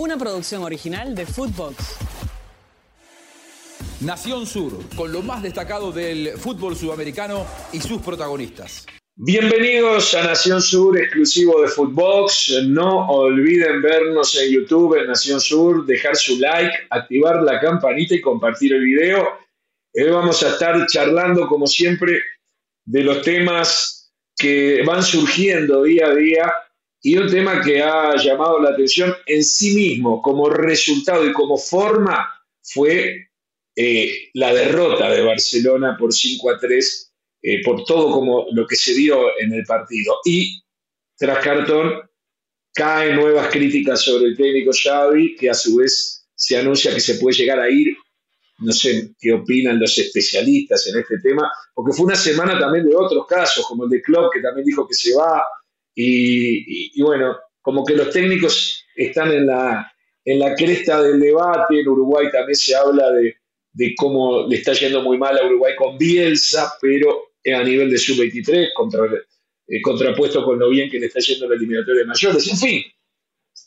una producción original de Footbox. Nación Sur, con lo más destacado del fútbol sudamericano y sus protagonistas. Bienvenidos a Nación Sur, exclusivo de Footbox. No olviden vernos en YouTube en Nación Sur, dejar su like, activar la campanita y compartir el video. Hoy vamos a estar charlando, como siempre, de los temas que van surgiendo día a día y un tema que ha llamado la atención en sí mismo como resultado y como forma fue eh, la derrota de Barcelona por 5 a 3, eh, por todo como lo que se dio en el partido. Y tras cartón caen nuevas críticas sobre el técnico Xavi, que a su vez se anuncia que se puede llegar a ir. No sé qué opinan los especialistas en este tema, porque fue una semana también de otros casos, como el de Klopp, que también dijo que se va, y, bueno, como que los técnicos están en la, en la cresta del debate. En Uruguay también se habla de, cómo le está yendo muy mal a Uruguay con Bielsa, pero a nivel de sub-23, contra, eh, contrapuesto con lo bien que le está yendo la eliminatoria de mayores. En fin,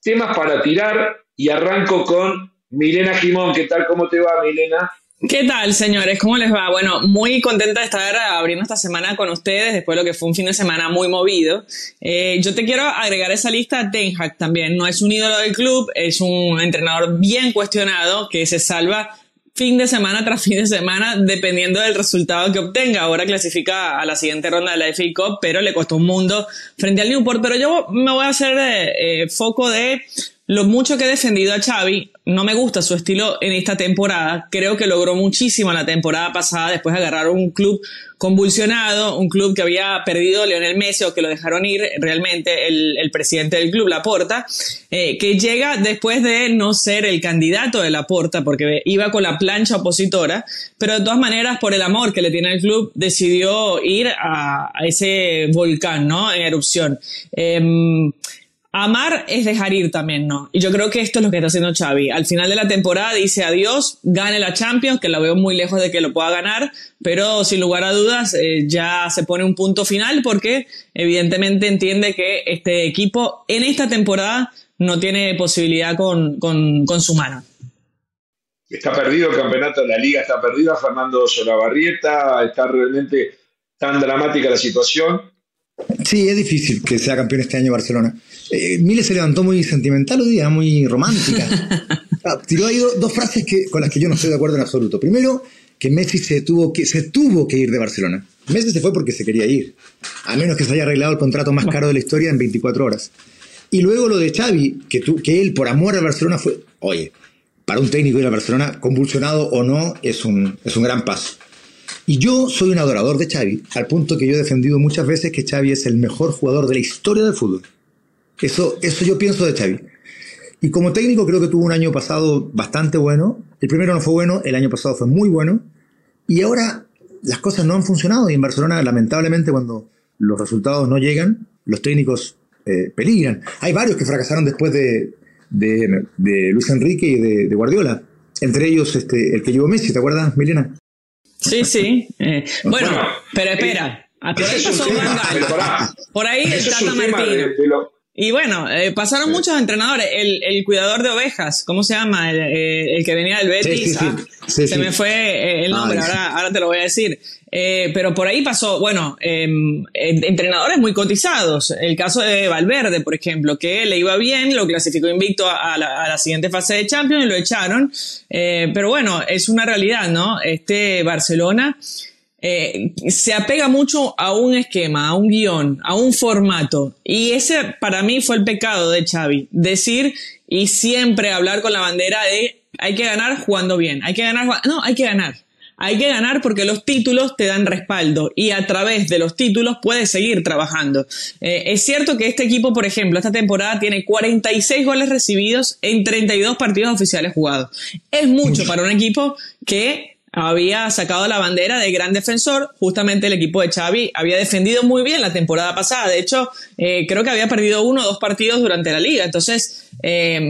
temas para tirar y arranco con Milena Jimón. ¿Qué tal? ¿Cómo te va, Milena? ¿Qué tal, señores? ¿Cómo les va? Bueno, muy contenta de estar abriendo esta semana con ustedes después de lo que fue un fin de semana muy movido. Eh, yo te quiero agregar esa lista a Ten también. No es un ídolo del club, es un entrenador bien cuestionado que se salva fin de semana tras fin de semana dependiendo del resultado que obtenga. Ahora clasifica a la siguiente ronda de la FA Cup, pero le costó un mundo frente al Newport. Pero yo me voy a hacer eh, foco de lo mucho que he defendido a Xavi, no me gusta su estilo en esta temporada. Creo que logró muchísimo la temporada pasada después de agarrar un club convulsionado, un club que había perdido Leonel Messi o que lo dejaron ir realmente el, presidente del club, Laporta, eh, que llega después de no ser el candidato de Laporta porque iba con la plancha opositora, pero de todas maneras por el amor que le tiene al club decidió ir a, ese volcán, ¿no? En erupción. Em, Amar es dejar ir también, ¿no? Y yo creo que esto es lo que está haciendo Xavi. Al final de la temporada dice adiós, gane la Champions, que la veo muy lejos de que lo pueda ganar, pero sin lugar a dudas eh, ya se pone un punto final porque evidentemente entiende que este equipo en esta temporada no tiene posibilidad con, su mano. Está perdido el campeonato de la liga, está perdido Fernando Solabarrieta, está realmente tan dramática la situación. Sí, es difícil que sea campeón este año Barcelona. Eh, Mile se levantó muy sentimental hoy día, muy romántica. Ah, tiró ahí dos frases que, con las que yo no estoy de acuerdo en absoluto. Primero, que Messi se tuvo que, se tuvo que ir de Barcelona. Messi se fue porque se quería ir, a menos que se haya arreglado el contrato más caro de la historia en 24 horas. Y luego lo de Xavi, que, que él por amor a Barcelona fue, oye, para un técnico ir a Barcelona, convulsionado o no, es un, es un gran paso. Y yo soy un adorador de Xavi, al punto que yo he defendido muchas veces que Xavi es el mejor jugador de la historia del fútbol. Eso, eso yo pienso de Xavi. Y como técnico creo que tuvo un año pasado bastante bueno. El primero no fue bueno, el año pasado fue muy bueno. Y ahora las cosas no han funcionado y en Barcelona lamentablemente cuando los resultados no llegan, los técnicos eh, peligran. Hay varios que fracasaron después de, de, Luis Enrique y de, Guardiola. Entre ellos este, el que llevó Messi, ¿te acuerdas, Milena? Sí, sí. Eh, bueno, pero espera. por ahí el Tata Martino. Y bueno, eh, pasaron muchos entrenadores. El, el, cuidador de ovejas, ¿cómo se llama? El, eh, que venía del Betis. Ah, se me fue eh, el nombre, ahora, ahora te lo voy a decir. pero por ahí pasó, bueno, em, entrenadores muy cotizados. El caso de Valverde, por ejemplo, que le iba bien, lo clasificó invicto a, la, a la, siguiente fase de Champions y lo echaron. pero bueno, es una realidad, ¿no? Este Barcelona eh, se apega mucho a un esquema, a un guion, a un formato. Y ese para mí fue el pecado de Xavi. Decir y siempre hablar con la bandera de hay que ganar jugando bien, hay que ganar, no, hay que ganar. Hay que ganar porque los títulos te dan respaldo y a través de los títulos puedes seguir trabajando. Eh, es cierto que este equipo, por ejemplo, esta temporada tiene 46 goles recibidos en 32 partidos oficiales jugados. Es mucho para un equipo que había sacado la bandera de gran defensor. Justamente el equipo de Xavi había defendido muy bien la temporada pasada. De hecho, eh, creo que había perdido uno o dos partidos durante la liga. Entonces, eh,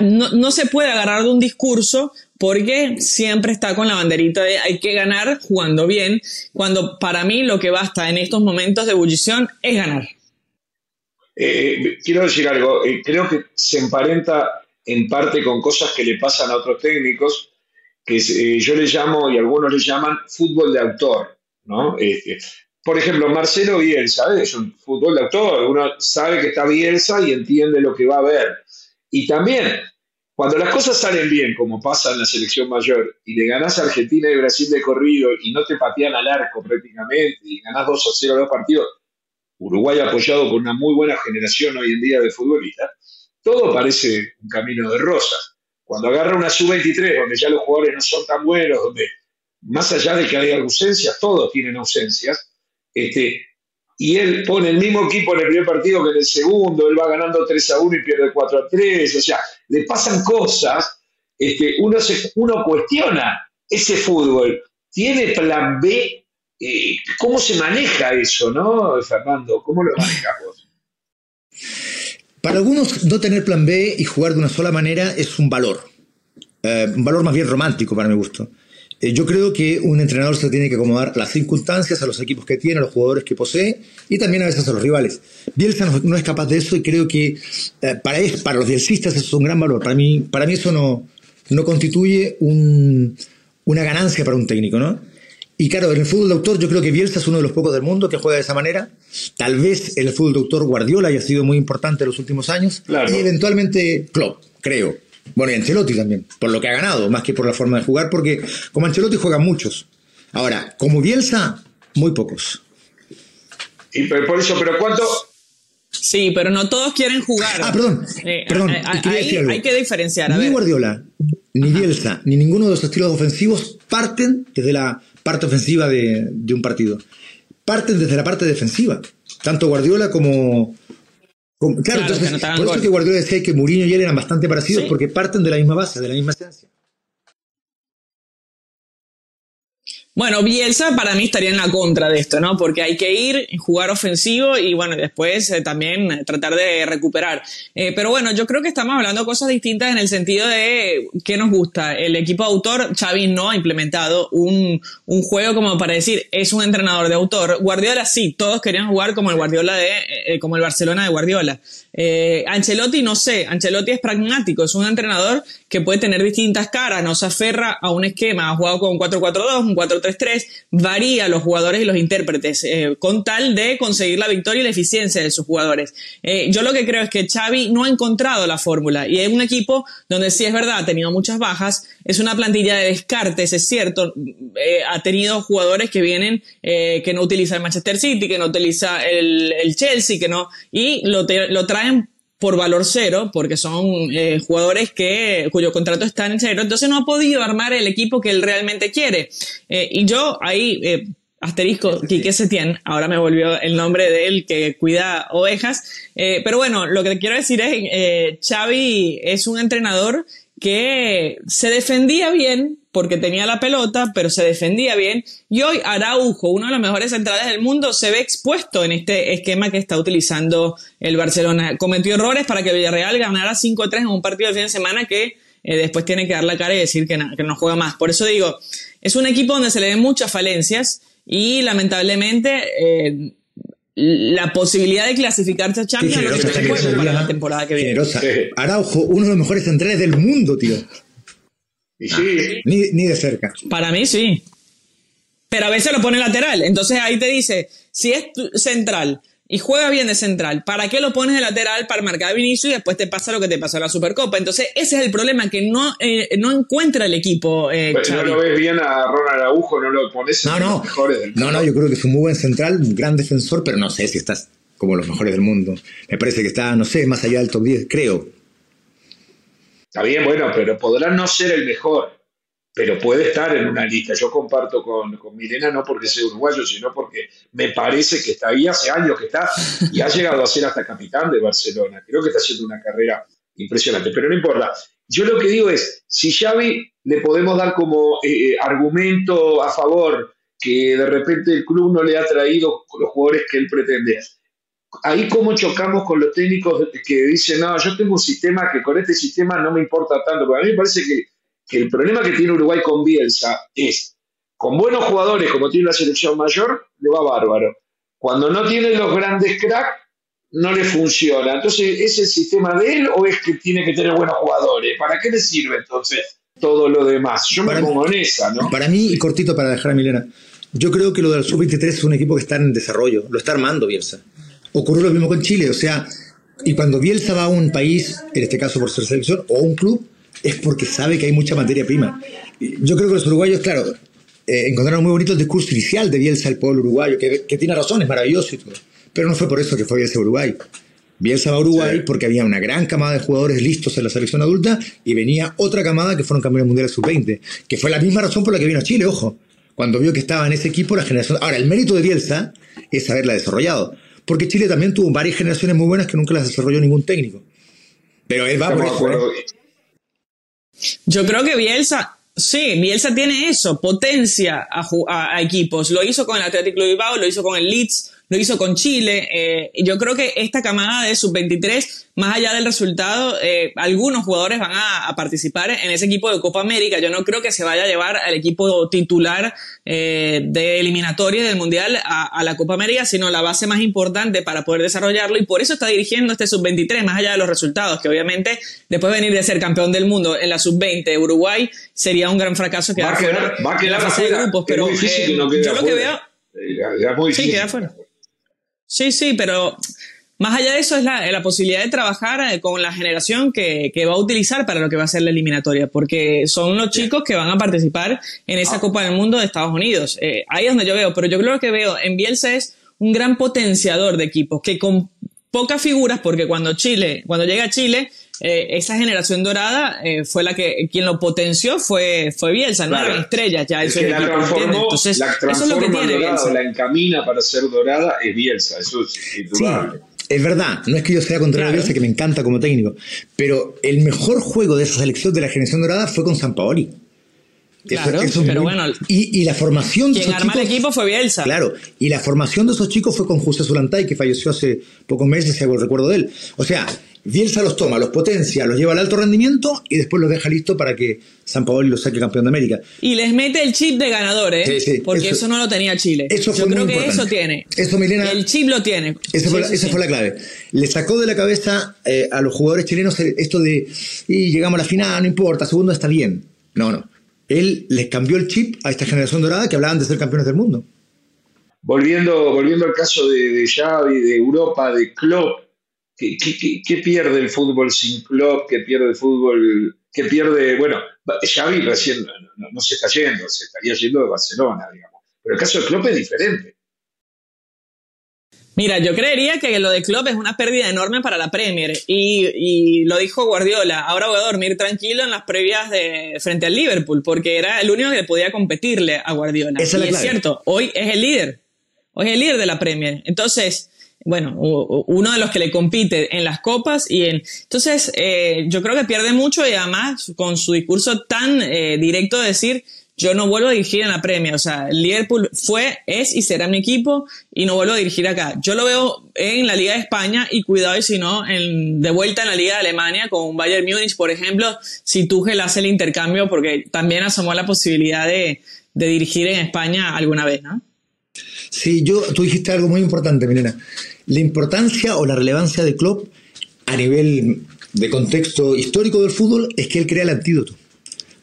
no, se puede agarrar de un discurso porque siempre está con la banderita de hay que ganar jugando bien, cuando para mí lo que basta en estos momentos de ebullición es ganar. Eh, quiero decir algo, creo que se emparenta en parte con cosas que le pasan a otros técnicos, que eh, yo le llamo, y algunos le llaman, fútbol de autor. Este, por ejemplo, Marcelo Bielsa, es un fútbol de autor, uno sabe que está Bielsa y entiende lo que va a ver. Y también, cuando las cosas salen bien, como pasa en la selección mayor, y le ganás a Argentina y Brasil de corrido y no te patean al arco prácticamente, y ganás 2 a 0 los partidos, Uruguay apoyado por una muy buena generación hoy en día de futbolistas, todo parece un camino de rosas. Cuando agarra una sub-23, donde ya los jugadores no son tan buenos, donde más allá de que hay ausencias, todos tienen ausencias, este, y él pone el mismo equipo en el primer partido que en el segundo, él va ganando 3 a 1 y pierde 4 a 3, o sea, le pasan cosas, este, uno, se, uno cuestiona ese fútbol, ¿tiene plan B? Eh, ¿Cómo se maneja eso, no, Fernando? ¿Cómo lo manejas vos? Para algunos no tener plan B y jugar de una sola manera es un valor, eh, un valor más bien romántico para mi gusto. Eh, yo creo que un entrenador se tiene que acomodar las circunstancias, a los equipos que tiene, a los jugadores que posee y también a veces a los rivales. Bielsa no, es capaz de eso y creo que eh, para, para los bielsistas eso es un gran valor. Para mí, para mí eso no, no constituye una ganancia para un técnico, ¿no? Y claro, en el fútbol de autor yo creo que Bielsa es uno de los pocos del mundo que juega de esa manera. Tal vez en el fútbol de autor Guardiola haya sido muy importante en los últimos años. Y eventualmente Klopp, creo. Bueno, y Ancelotti también, por lo que ha ganado, más que por la forma de jugar, porque como Ancelotti juegan muchos. Ahora, como Bielsa, muy pocos. Y por eso, pero ¿cuánto? Sí, pero no todos quieren jugar. Ah, perdón. Eh, perdón, hay, que diferenciar. ni Guardiola, ni Bielsa, ni ninguno de los estilos ofensivos parten desde la parte ofensiva de, de un partido. Parten desde la parte defensiva. Tanto Guardiola como, Claro, entonces, por eso que Guardiola decía que Mourinho y él eran bastante parecidos, porque parten de la misma base, de la misma esencia. Bueno, Bielsa para mí estaría en la contra de esto, ¿no? Porque hay que ir, jugar ofensivo y bueno, después eh, también tratar de recuperar. Eh, pero bueno, yo creo que estamos hablando cosas distintas en el sentido de qué nos gusta. El equipo autor, Xavi no ha implementado un, un juego como para decir, es un entrenador de autor. Guardiola sí, todos querían jugar como el Guardiola de, eh, como el Barcelona de Guardiola. Eh, Ancelotti no sé, Ancelotti es pragmático, es un entrenador que puede tener distintas caras, no se aferra a un esquema, ha jugado con un 4-4-2, un 4-3-3, varía los jugadores y los intérpretes eh, con tal de conseguir la victoria y la eficiencia de sus jugadores. Eh, yo lo que creo es que Xavi no ha encontrado la fórmula y es un equipo donde sí es verdad, ha tenido muchas bajas, es una plantilla de descartes, es cierto, ha tenido jugadores que vienen que no utiliza el Manchester City, que no utiliza el, Chelsea, que no, y lo, lo trae por valor cero, porque son eh, jugadores que, cuyo contrato está en cero, entonces no ha podido armar el equipo que él realmente quiere. Eh, y yo ahí, eh, asterisco, Quique Setién, ahora me volvió el nombre de él que cuida ovejas, pero bueno, lo que quiero decir es, Xavi es un entrenador que se defendía bien porque tenía la pelota, pero se defendía bien. Y hoy Araujo, uno de los mejores centrales del mundo, se ve expuesto en este esquema que está utilizando el Barcelona. Cometió errores para que Villarreal ganara 5-3 en un partido de fin de semana que eh, después tiene que dar la cara y decir que, que no juega más. Por eso digo, es un equipo donde se le ven muchas falencias y lamentablemente eh, la posibilidad de clasificarse a Champions no se para la temporada que viene. Araujo, uno de los mejores centrales del mundo, tío. Sí. Ni, ni de cerca. Para mí sí. Pero a veces lo pone lateral. Entonces ahí te dice, si es central y juega bien de central, ¿para qué lo pones de lateral para marcar a Vinicius y después te pasa lo que te pasó en la Supercopa? Entonces, ese es el problema, que no, eh, no encuentra el equipo. Eh, pues no lo ves bien a Ronald Araujo, no lo pones no, no. los mejores del mundo. No, no, yo creo que es un muy buen central, un gran defensor, pero no sé si estás como los mejores del mundo. Me parece que está, no sé, más allá del top 10, creo. Está bien, bueno, pero podrá no ser el mejor pero puede estar en una lista. Yo comparto con, con Milena no porque sea uruguayo, sino porque me parece que está ahí hace años que está y ha llegado a ser hasta capitán de Barcelona. Creo que está haciendo una carrera impresionante, pero no importa. Yo lo que digo es, si Xavi le podemos dar como eh, argumento a favor que de repente el club no le ha traído los jugadores que él pretende, ahí cómo chocamos con los técnicos que dicen, no, yo tengo un sistema que con este sistema no me importa tanto, porque a mí me parece que que el problema que tiene Uruguay con Bielsa es, con buenos jugadores como tiene la selección mayor, le va bárbaro. Cuando no tiene los grandes cracks, no le funciona. Entonces, ¿es el sistema de él o es que tiene que tener buenos jugadores? ¿Para qué le sirve entonces todo lo demás? Yo me pongo en esa, ¿no? Para mí, y cortito para dejar a Milena, yo creo que lo del Sub-23 es un equipo que está en desarrollo, lo está armando Bielsa. Ocurrió lo mismo con Chile, o sea, y cuando Bielsa va a un país, en este caso por ser selección, o un club, es porque sabe que hay mucha materia prima. Yo creo que los uruguayos, claro, eh, encontraron muy bonito el discurso inicial de Bielsa al pueblo uruguayo, que, que tiene razón, es maravilloso y todo. Pero no fue por eso que fue Bielsa a Uruguay. Bielsa va a Uruguay porque había una gran camada de jugadores listos en la selección adulta y venía otra camada que fueron campeones mundiales sub-20, que fue la misma razón por la que vino a Chile, ojo. Cuando vio que estaba en ese equipo la generación... Ahora, el mérito de Bielsa es haberla desarrollado, porque Chile también tuvo varias generaciones muy buenas que nunca las desarrolló ningún técnico. Pero él va por eso. ¿eh? Yo creo que Bielsa, sí, Bielsa tiene eso, potencia a, a, equipos. Lo hizo con el Atlético Bilbao, lo hizo con el Leeds, lo hizo con Chile. Eh, yo creo que esta camada de sub-23, más allá del resultado, eh, algunos jugadores van a, participar en ese equipo de Copa América. Yo no creo que se vaya a llevar al equipo titular eh, de eliminatoria del Mundial a, la Copa América, sino la base más importante para poder desarrollarlo. Y por eso está dirigiendo este sub-23, más allá de los resultados, que obviamente después de venir de ser campeón del mundo en la sub-20 Uruguay sería un gran fracaso quedar fuera en la fase de grupos. Pero yo lo que veo... sí, queda fuera. Sí, sí, pero más allá de eso es la, la posibilidad de trabajar eh, con la generación que, que, va a utilizar para lo que va a ser la eliminatoria, porque son los chicos que van a participar en esa ah. Copa del Mundo de Estados Unidos. Eh, ahí es donde yo veo, pero yo creo que veo en Bielsa es un gran potenciador de equipos que con pocas figuras, porque cuando Chile, cuando llega a Chile, eh, esa generación dorada eh, fue la que quien lo potenció fue, fue Bielsa, no eran estrellas ya eso la transformó, Entonces, la eso es lo que tiene Bielsa. la encamina para ser dorada es Bielsa, eso es indudable. Es verdad, no es que yo sea contra claro. Bielsa, que me encanta como técnico, pero el mejor juego de esa selección de la generación dorada fue con San Paoli. Claro, pero bueno. Y, la formación de esos chicos. el equipo fue Bielsa. Claro, y la formación de esos chicos fue con José Zulantay, que falleció hace pocos meses, si hago el recuerdo de él. O sea, Bielsa los toma, los potencia, los lleva al alto rendimiento y después los deja listo para que San Paoli los saque campeón de América. Y les mete el chip de ganador, ¿eh? Sí, sí, porque eso, no lo tenía Chile. Eso Yo creo que eso tiene. Eso, Milena. El chip lo tiene. Esa, fue, la, clave. Le sacó de la cabeza eh, a los jugadores chilenos esto de y llegamos a la final, no importa, segundo está bien. No, no. Él les cambió el chip a esta generación dorada que hablaban de ser campeones del mundo. Volviendo, volviendo al caso de, de Xavi, de Europa, de Klopp, ¿Qué, pierde el fútbol sin club? ¿Qué pierde el fútbol? ¿Qué pierde? Bueno, Xavi recién no, se está yendo, se estaría yendo de Barcelona, digamos. Pero el caso de Klopp es diferente. Mira, yo creería que lo de Klopp es una pérdida enorme para la Premier y, lo dijo Guardiola. Ahora voy a dormir tranquilo en las previas de frente al Liverpool porque era el único que podía competirle a Guardiola. y es cierto, hoy es el líder, hoy es el líder de la Premier. Entonces, bueno, uno de los que le compite en las copas y en... Entonces, eh, yo creo que pierde mucho y además con su discurso tan eh, directo de decir, yo no vuelvo a dirigir en la Premier, o sea, Liverpool fue, es y será mi equipo y no vuelvo a dirigir acá. Yo lo veo en la Liga de España y cuidado y si no, en, de vuelta en la Liga de Alemania con Bayern Múnich, por ejemplo, si Tuchel hace el intercambio porque también asomó la posibilidad de, de dirigir en España alguna vez, ¿no? Sí, yo, tú dijiste algo muy importante, Milena. La importancia o la relevancia de Klopp a nivel de contexto histórico del fútbol es que él crea el antídoto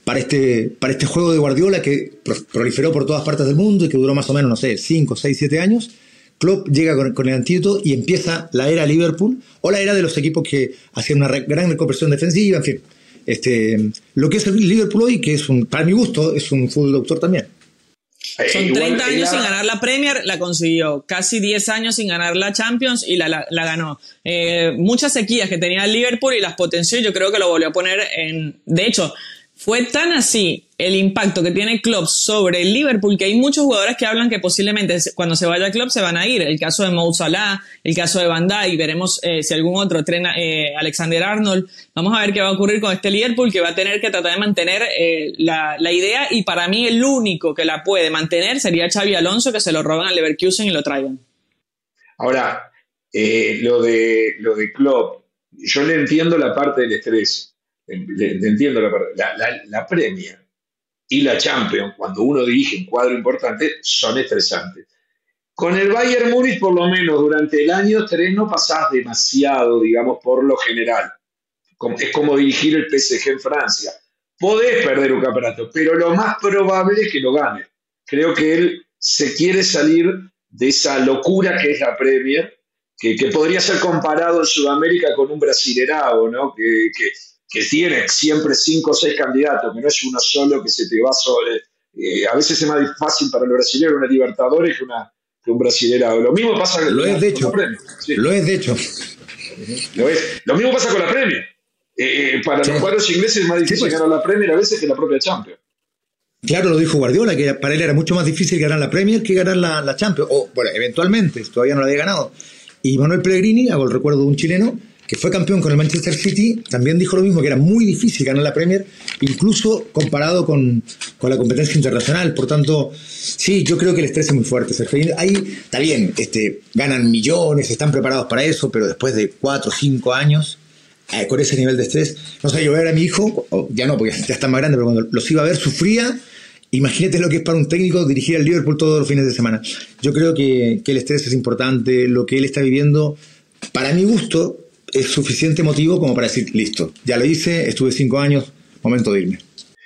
para este, para este juego de Guardiola que proliferó por todas partes del mundo y que duró más o menos, no sé, 5, 6, 7 años. Klopp llega con, el antídoto y empieza la era Liverpool o la era de los equipos que hacían una gran reconversión defensiva, en fin. Este, lo que es el Liverpool hoy, que es un, para mi gusto, es un fútbol doctor también. Son 30 años sin ganar la Premier, la consiguió. Casi 10 años sin ganar la Champions y la, la, ganó. Eh, muchas sequías que tenía el Liverpool y las potenció. Yo creo que lo volvió a poner en. De hecho, fue tan así el impacto que tiene Klopp sobre el Liverpool que hay muchos jugadores que hablan que posiblemente cuando se vaya Klopp se van a ir. El caso de Mo el caso de Van Dijk, veremos eh, si algún otro trena eh, Alexander Arnold. Vamos a ver qué va a ocurrir con este Liverpool que va a tener que tratar de mantener eh, la, la, idea y para mí el único que la puede mantener sería Xavi Alonso que se lo roban al Leverkusen y lo traigan. Ahora, lo de lo de Klopp, yo le entiendo la parte del estrés entiendo la, la, y la Champions, cuando uno dirige un cuadro importante, son estresantes. Con el Bayern Múnich, por lo menos durante el año 3, no pasás demasiado, digamos, por lo general. Es como dirigir el PSG en Francia. Podés perder un campeonato, pero lo más probable es que lo gane. Creo que él se quiere salir de esa locura que es la Premier, que, podría ser comparado en Sudamérica con un brasilerado, ¿no? Que, tiene siempre cinco o seis candidatos, que no es uno solo que se te va solo. Eh, a veces es más fácil para los brasileños una Libertadores que, una, que un brasilerado. Lo mismo pasa lo es de hecho. Lo es de hecho. Lo, mismo pasa con la Premier. Eh, eh, para los cuadros ingleses es más difícil pues. ganar la Premier a veces que la propia Champions. Claro, lo dijo Guardiola, que para él era mucho más difícil ganar la Premier que ganar la, la Champions. O, bueno, eventualmente, todavía no la había ganado. Y Manuel Pellegrini, hago el recuerdo de un chileno, que fue campeón con el Manchester City, también dijo lo mismo, que era muy difícil ganar la Premier, incluso comparado con, con la competencia internacional. Por tanto, sí, yo creo que el estrés es muy fuerte. Ahí está bien, este, ganan millones, están preparados para eso, pero después de cuatro o cinco años, eh, con ese nivel de estrés, no sé, yo ver a mi hijo, ya no, porque ya está más grande, pero cuando los iba a ver, sufría. Imagínate lo que es para un técnico dirigir al Liverpool todos los fines de semana. Yo creo que, que el estrés es importante, lo que él está viviendo, para mi gusto, es suficiente motivo como para decir, listo, ya lo hice, estuve cinco años, momento de irme.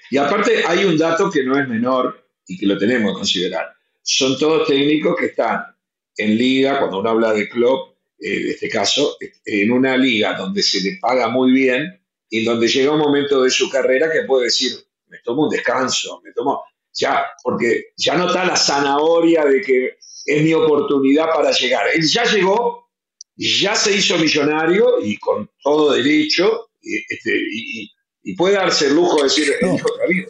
Y aparte hay un dato que no es menor y que lo tenemos que considerar. Son todos técnicos que están en liga, cuando uno habla de club, en este caso, en una liga donde se le paga muy bien y donde llega un momento de su carrera que puede decir, me tomo un descanso, me tomo, ya, porque ya no está la zanahoria de que es mi oportunidad para llegar. Él ya llegó, ya se hizo millonario y con todo derecho, y, este, puede darse el lujo de decir, no,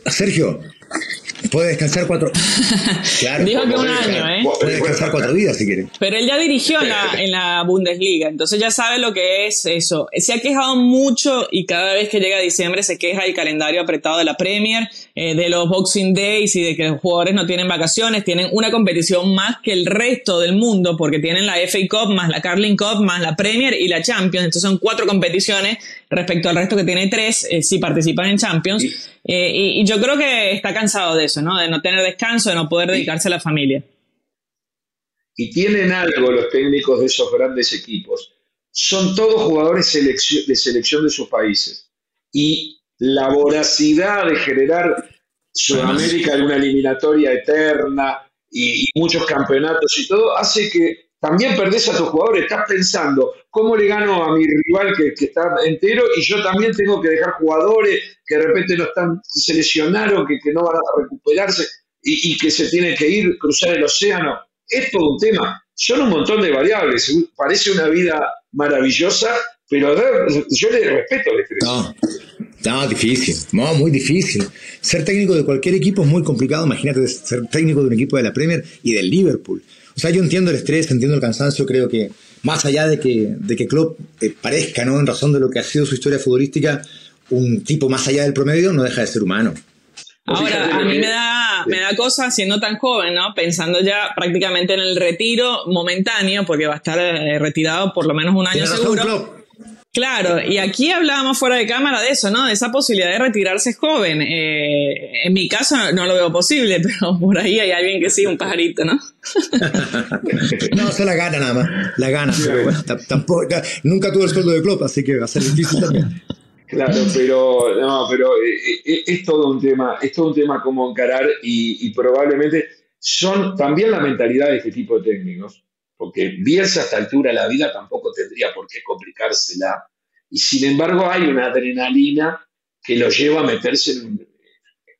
Sergio, Puede descansar cuatro. Claro, Dijo que un año, ¿eh? Puede descansar cuatro días si quiere. Pero él ya dirigió en la, en la, Bundesliga, entonces ya sabe lo que es eso. Se ha quejado mucho y cada vez que llega diciembre se queja el calendario apretado de la Premier, eh, de los Boxing Days y de que los jugadores no tienen vacaciones, tienen una competición más que el resto del mundo porque tienen la FA Cup más la Carling Cup más la Premier y la Champions. Entonces son cuatro competiciones respecto al resto que tiene tres eh, si participan en Champions. Eh, y, yo creo que está cansado de eso, ¿no? De no tener descanso, de no poder dedicarse a la familia. Y tienen algo los técnicos de esos grandes equipos. Son todos jugadores de selección de sus países. Y la voracidad de generar Sudamérica en una eliminatoria eterna y, muchos campeonatos y todo, hace que también perdés a tus jugadores. Estás pensando, ¿cómo le gano a mi rival que, que, está entero? Y yo también tengo que dejar jugadores que de repente no están, se lesionaron, que, que no van a recuperarse y, que se tienen que ir, cruzar el océano. Es todo un tema. Son un montón de variables. Parece una vida maravillosa, pero yo le respeto el No, no, difícil, no, muy difícil. Ser técnico de cualquier equipo es muy complicado. Imagínate ser técnico de un equipo de la Premier y del Liverpool. O sea, yo entiendo el estrés, entiendo el cansancio, creo que más allá de que, de que Klopp eh, parezca, ¿no? En razón de lo que ha sido su historia futbolística, un tipo más allá del promedio no deja de ser humano. Ahora, a mí me da, me da cosa siendo tan joven, ¿no? Pensando ya prácticamente en el retiro momentáneo, porque va a estar eh, retirado por lo menos un año seguro. Claro, y aquí hablábamos fuera de cámara de eso, ¿no? De esa posibilidad de retirarse joven. Eh, en mi caso no lo veo posible, pero por ahí hay alguien que sí, un pajarito, ¿no? no, eso la gana nada más, la gana. tampoco, nunca tuvo el sueldo de club, así que va a ser difícil también. Claro, pero no, pero eh, eh, es, todo un tema, es todo un tema como encarar y, y probablemente son también la mentalidad de este tipo de técnicos porque Bielsa a esta altura de la vida tampoco tendría por qué complicársela. Y sin embargo hay una adrenalina que lo lleva a meterse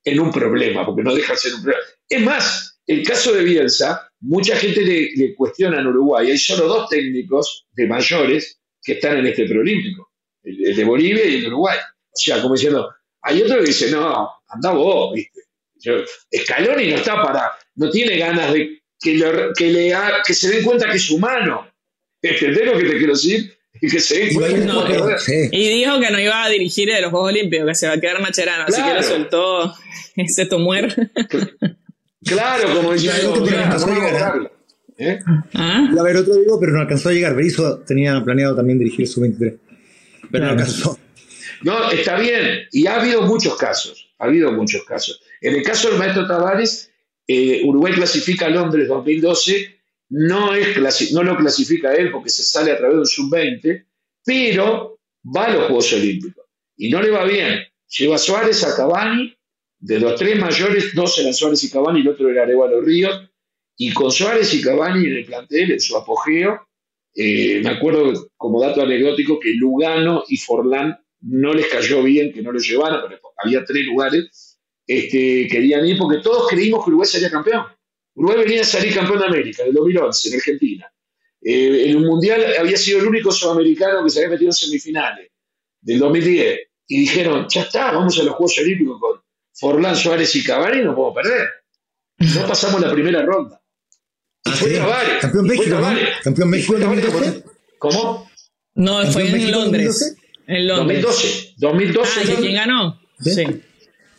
en un, problema, porque no deja de ser un problema. Es más, el caso de Bielsa, mucha gente le, cuestiona en Uruguay, hay solo dos técnicos de mayores que están en este preolímpico, el, de Bolivia y el de Uruguay. O sea, como diciendo, hay otro que dice, no, anda vos, ¿viste? Scaloni no está para, no tiene ganas de que, le, que se den cuenta que es humano. ¿Entendés lo que te quiero decir? Y que se den cuenta Y dijo que no iba a dirigir los Juegos Olímpicos, que se va a quedar Macherano, así que lo soltó ese tomuer. Claro, como dice ¿Eh? ¿Ah? a ver, otro digo, pero no alcanzó a llegar. Berizzo tenía planeado también dirigir su 23, pero no alcanzó. No, está bien. Y ha habido muchos casos. Ha habido muchos casos. En el caso del maestro Tavares, eh, Uruguay clasifica a Londres 2012 no, es, no lo clasifica él porque se sale a través de un sub-20, pero va a los Juegos Olímpicos y no le va bien. Lleva a Suárez a Cavani, de los tres mayores, dos eran Suárez y Cavani el otro era Arevalo Ríos, y con Suárez y Cavani en el plantel, en su apogeo, eh, me acuerdo como dato anecdótico que Lugano y Forlán no les cayó bien que no lo llevaran, pero había tres lugares, este, querían ir porque todos creímos que Uruguay sería campeón. Uruguay venía a salir campeón de América, en 2011, en Argentina. Eh, en un mundial había sido el único sudamericano que se había metido en semifinales del 2010. Y dijeron, ya está, vamos a los Juegos Olímpicos con Forlán, Suárez y Cavani, no podemos perder. No pasamos la primera ronda. Y ah, fue Campeón México, Campeón México en 2012. ¿Cómo? No, fue en Londres. En Londres. 2012. 2012. Ah, ¿quién ganó? Sí.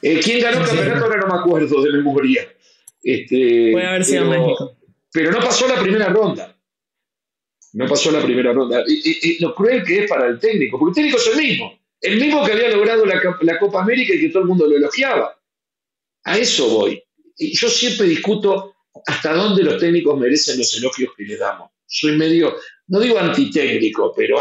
Eh, ¿Quién ganó el campeonato? Ahora no me acuerdo de memoria. Este, Puede haber sido México. Pero no pasó la primera ronda. No pasó la primera ronda. Y, lo cruel que es para el técnico, porque el técnico es el mismo. El mismo que había logrado la, la Copa América y que todo el mundo lo elogiaba. A eso voy. Y yo siempre discuto hasta dónde los técnicos merecen los elogios que les damos. Soy medio, no digo antitécnico, pero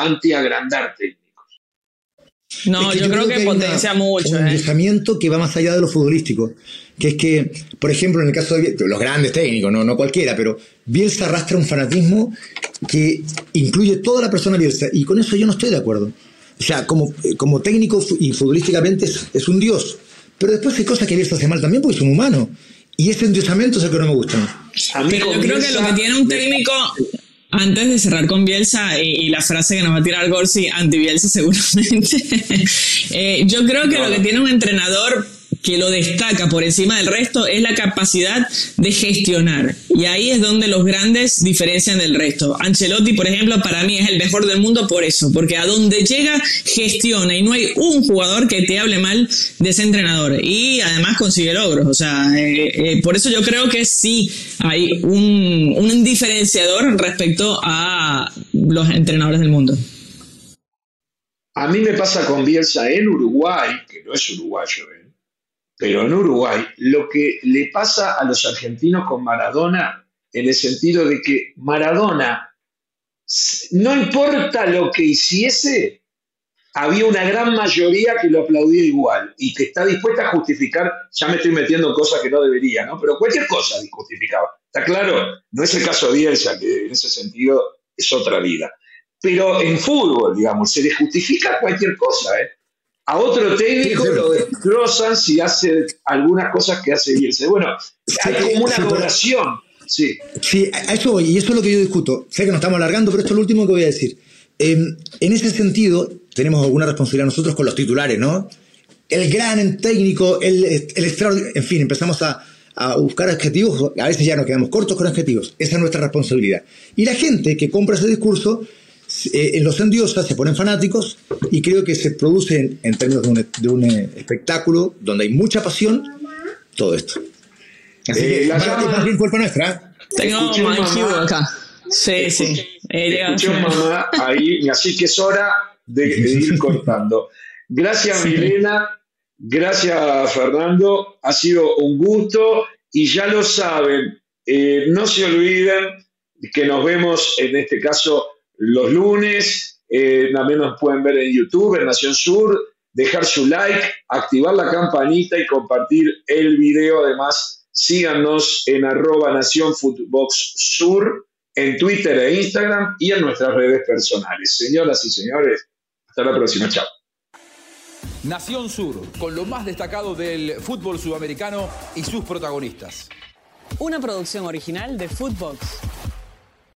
anti-agrandar técnicos. No, yo, creo, que, potencia mucho. Un ¿eh? que va más allá de lo futbolístico. Que es que, por ejemplo, en el caso de los grandes técnicos, no, no cualquiera, pero Bielsa arrastra un fanatismo que incluye toda la persona Bielsa. Y con eso yo no estoy de acuerdo. O sea, como, como técnico y futbolísticamente es, un dios. Pero después hay cosas que Bielsa hace mal también porque es un humano. Y ese endiosamiento es el que no me gusta. Pero yo creo que lo que tiene un técnico, antes de cerrar con Bielsa y, la frase que nos va a tirar Gorsi, anti-Bielsa seguramente, eh, yo creo que lo que tiene un entrenador que lo destaca por encima del resto es la capacidad de gestionar. Y ahí es donde los grandes diferencian del resto. Ancelotti, por ejemplo, para mí es el mejor del mundo por eso, porque a donde llega gestiona y no hay un jugador que te hable mal de ese entrenador. Y además consigue logros. O sea, eh, eh, por eso yo creo que sí hay un, un diferenciador respecto a los entrenadores del mundo. A mí me pasa con Bielsa en Uruguay, que no es uruguayo, ¿eh? Pero en Uruguay, lo que le pasa a los argentinos con Maradona, en el sentido de que Maradona, no importa lo que hiciese, había una gran mayoría que lo aplaudía igual y que está dispuesta a justificar, ya me estoy metiendo en cosas que no debería, ¿no? Pero cualquier cosa justificaba. ¿Está claro? No es el caso de Bielsa, que en ese sentido es otra vida. Pero en fútbol, digamos, se le justifica cualquier cosa, ¿eh? A otro técnico lo destrozan si hace algunas cosas que hace bien. Bueno, hay como una adoración. Sí. sí, a eso voy, y eso es lo que yo discuto. Sé que nos estamos alargando, pero esto es lo último que voy a decir. Em, en ese sentido, tenemos alguna responsabilidad nosotros con los titulares, ¿no? El gran técnico, el, el extraordinario, en fin, empezamos a, a buscar adjetivos, a veces ya nos quedamos cortos con adjetivos. Esa es nuestra responsabilidad. Y la gente que compra ese discurso eh, en los endiosas se ponen fanáticos y creo que se produce en, términos de un, eh, espectáculo donde hay mucha pasión todo esto. Así que la llama, bien culpa nuestra. Tengo mamá acá. Sí, sí. Escuché mamá ahí, así que es hora de, ir cortando. Gracias, Milena. Gracias, Fernando. Ha sido un gusto y ya lo saben, eh, no se olviden que nos vemos en este caso los lunes. Eh, también nos pueden ver en YouTube, en Nación Sur, dejar su like, activar la campanita y compartir el video. Además, síganos en arroba Nación Footbox Sur, en Twitter e Instagram y en nuestras redes personales. Señoras y señores, hasta la próxima. Chao. Nación Sur, con lo más destacado del fútbol sudamericano y sus protagonistas. Una producción original de Footbox.